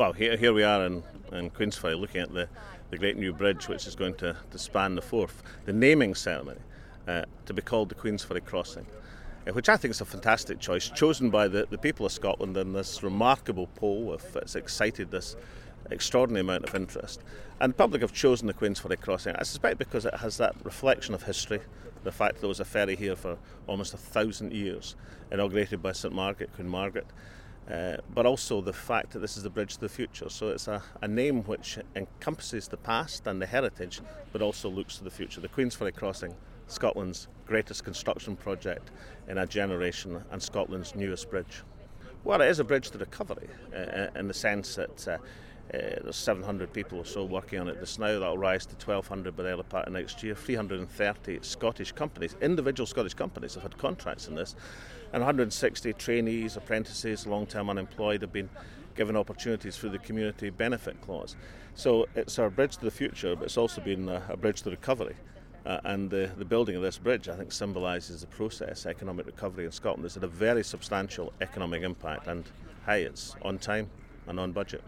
Well, here, here we are in, in Queensferry looking at the, the great new bridge which is going to, to span the Forth. The naming ceremony uh, to be called the Queensferry Crossing, uh, which I think is a fantastic choice, chosen by the, the people of Scotland in this remarkable poll. If it's excited this extraordinary amount of interest. And the public have chosen the Queensferry Crossing, I suspect because it has that reflection of history, the fact that there was a ferry here for almost a thousand years, inaugurated by St Margaret, Queen Margaret. Uh, but also the fact that this is the bridge to the future. So it's a, a, name which encompasses the past and the heritage, but also looks to the future. The Queensferry Crossing, Scotland's greatest construction project in a generation, and Scotland's newest bridge. Well, it is a bridge to recovery uh, uh in the sense that. Uh, uh, there's 700 people or so working on it just now. That'll rise to 1,200 by the early part of next year. 330 Scottish companies, individual Scottish companies, have had contracts in this, and 160 trainees, apprentices, long-term unemployed have been given opportunities through the community benefit clause. So it's our bridge to the future, but it's also been a, a bridge to recovery. Uh, and the, the building of this bridge, I think, symbolises the process, economic recovery in Scotland. It's had a very substantial economic impact, and hey, it's on time and on budget.